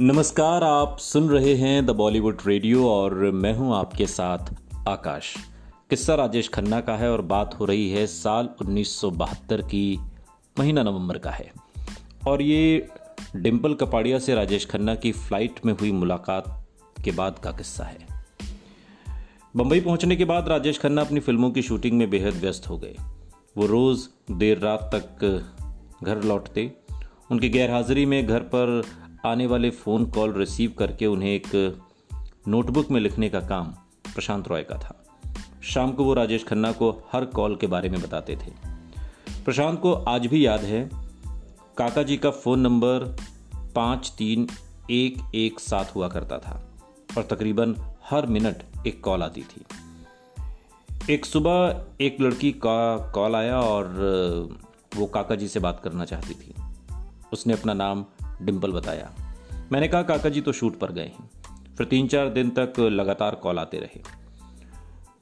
नमस्कार, आप सुन रहे हैं द बॉलीवुड रेडियो और मैं हूँ आपके साथ आकाश। किस्सा राजेश खन्ना का है और बात हो रही है साल 1972 की महीना नवंबर का है। और ये डिम्पल कपाड़िया से राजेश खन्ना की फ़्लाइट में हुई मुलाकात के बाद का किस्सा है। बंबई पहुँचने के बाद राजेश खन्ना अपनी फ़िल्मों की शूटिंग में बेहद व्यस्त हो गए। वो रोज़ देर रात तक घर लौटते। उनकी गैरहाजिरी में घर पर आने वाले फ़ोन कॉल रिसीव करके उन्हें एक नोटबुक में लिखने का काम प्रशांत रॉय का था। शाम को वो राजेश खन्ना को हर कॉल के बारे में बताते थे। प्रशांत को आज भी याद है, काका जी का फ़ोन नंबर पाँच तीन एक एक सात हुआ करता था और तकरीबन हर मिनट एक कॉल आती थी। एक सुबह एक लड़की का कॉल आया और वो काका जी से बात करना चाहती थी। उसने अपना नाम डिम्पल बताया। मैंने कहा, काका जी तो शूट पर गए हैं। फिर तीन चार दिन तक लगातार कॉल आते रहे।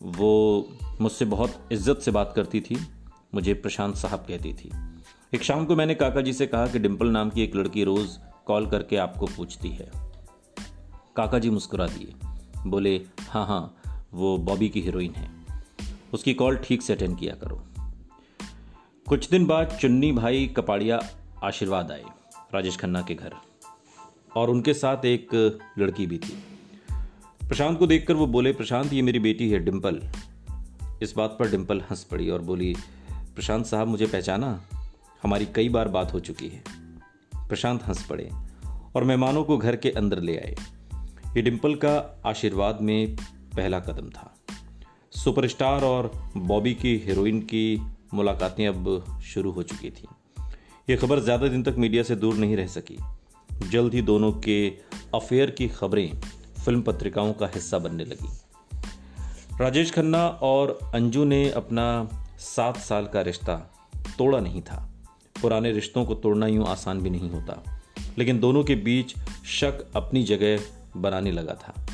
वो मुझसे बहुत इज़्ज़त से बात करती थी, मुझे प्रशांत साहब कहती थी। एक शाम को मैंने काका जी से कहा कि डिम्पल नाम की एक लड़की रोज़ कॉल करके आपको पूछती है। काका जी मुस्कुरा दिए। बोले हाँ हाँ वो बॉबी की हीरोइन है। उसकी कॉल ठीक से अटेंड किया करो। कुछ दिन बाद चुन्नी भाई कपाड़िया आशीर्वाद आए। राजेश खन्ना के घर। और उनके साथ एक लड़की भी थी। प्रशांत को देखकर वो बोले, प्रशांत, ये मेरी बेटी है डिम्पल इस बात पर डिम्पल हंस पड़ी और बोली, प्रशांत साहब, मुझे पहचाना? हमारी कई बार बात हो चुकी है। प्रशांत हंस पड़े और मेहमानों को घर के अंदर ले आए। ये डिम्पल का आशीर्वाद में पहला कदम था। सुपरस्टार और बॉबी की हीरोइन की मुलाकातें अब शुरू हो चुकी थी। ये खबर ज़्यादा दिन तक मीडिया से दूर नहीं रह सकी। जल्द ही दोनों के अफेयर की खबरें फ़िल्म पत्रिकाओं का हिस्सा बनने लगी। राजेश खन्ना और अंजू ने अपना सात साल का रिश्ता तोड़ा नहीं था। पुराने रिश्तों को तोड़ना यूँ आसान भी नहीं होता। लेकिन दोनों के बीच शक अपनी जगह बनाने लगा था।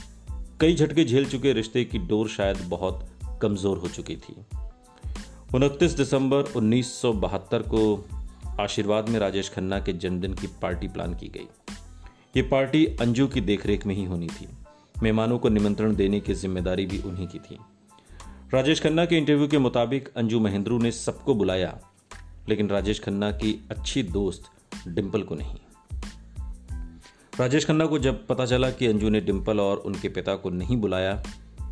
कई झटके झेल चुके रिश्ते की डोर शायद बहुत कमज़ोर हो चुकी थी। उनतीस दिसंबर उन्नीस सौ बहत्तर को आशीर्वाद में राजेश खन्ना के जन्मदिन की पार्टी प्लान की गई। ये पार्टी अंजू की देखरेख में ही होनी थी। मेहमानों को निमंत्रण देने की ज़िम्मेदारी भी उन्हीं की थी। राजेश खन्ना के इंटरव्यू के मुताबिक अंजू महेंद्रू ने सबको बुलाया, लेकिन राजेश खन्ना की अच्छी दोस्त डिम्पल को नहीं। राजेश खन्ना को जब पता चला कि अंजू ने डिम्पल और उनके पिता को नहीं बुलाया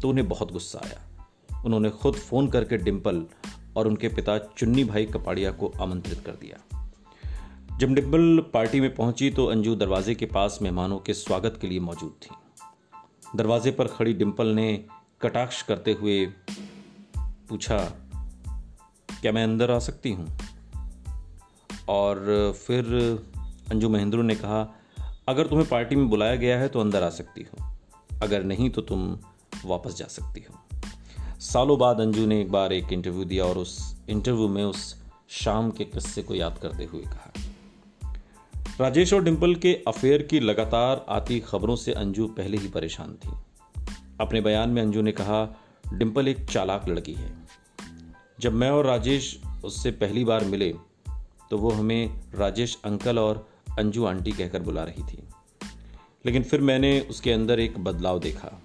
तो उन्हें बहुत गुस्सा आया। उन्होंने खुद फ़ोन करके डिम्पल और उनके पिता चुन्नी भाई कपाड़िया को आमंत्रित कर दिया। जब डिम्पल पार्टी में पहुँची तो अंजू दरवाजे के पास मेहमानों के स्वागत के लिए मौजूद थी। दरवाजे पर खड़ी डिम्पल ने कटाक्ष करते हुए पूछा, क्या मैं अंदर आ सकती हूँ? और फिर अंजू महेंद्र ने कहा, अगर तुम्हें पार्टी में बुलाया गया है तो अंदर आ सकती हो। अगर नहीं तो तुम वापस जा सकती हो। सालों बाद अंजू ने एक बार एक इंटरव्यू दिया और उस इंटरव्यू में उस शाम के किस्से को याद करते हुए कहा राजेश और डिम्पल के अफेयर की लगातार आती खबरों से अंजू पहले ही परेशान थी। अपने बयान में अंजू ने कहा डिम्पल एक चालाक लड़की है। जब मैं और राजेश उससे पहली बार मिले तो वो हमें राजेश अंकल और अंजू आंटी कहकर बुला रही थी। लेकिन फिर मैंने उसके अंदर एक बदलाव देखा।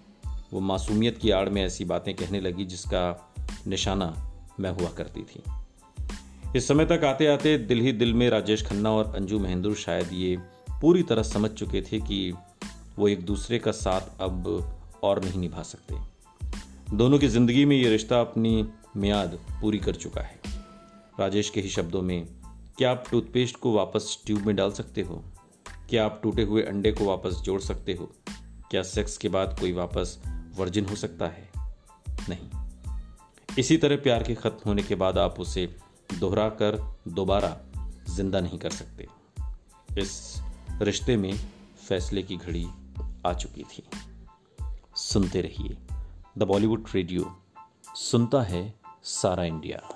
वो मासूमियत की आड़ में ऐसी बातें कहने लगी जिसका निशाना मैं हुआ करती थी। इस समय तक आते आते दिल ही दिल में राजेश खन्ना और अंजू महेंद्र शायद ये पूरी तरह समझ चुके थे कि वो एक दूसरे का साथ अब और नहीं निभा सकते। दोनों की ज़िंदगी में ये रिश्ता अपनी मियाद पूरी कर चुका है। राजेश के ही शब्दों में, क्या आप टूथपेस्ट को वापस ट्यूब में डाल सकते हो? क्या आप टूटे हुए अंडे को वापस जोड़ सकते हो? क्या सेक्स के बाद कोई वापस वर्जिन हो सकता है? नहीं। इसी तरह प्यार के खत्म होने के बाद आप उसे दोहरा कर दोबारा ज़िंदा नहीं कर सकते। इस रिश्ते में फैसले की घड़ी आ चुकी थी। सुनते रहिए। द बॉलीवुड रेडियो सुनता है सारा इंडिया।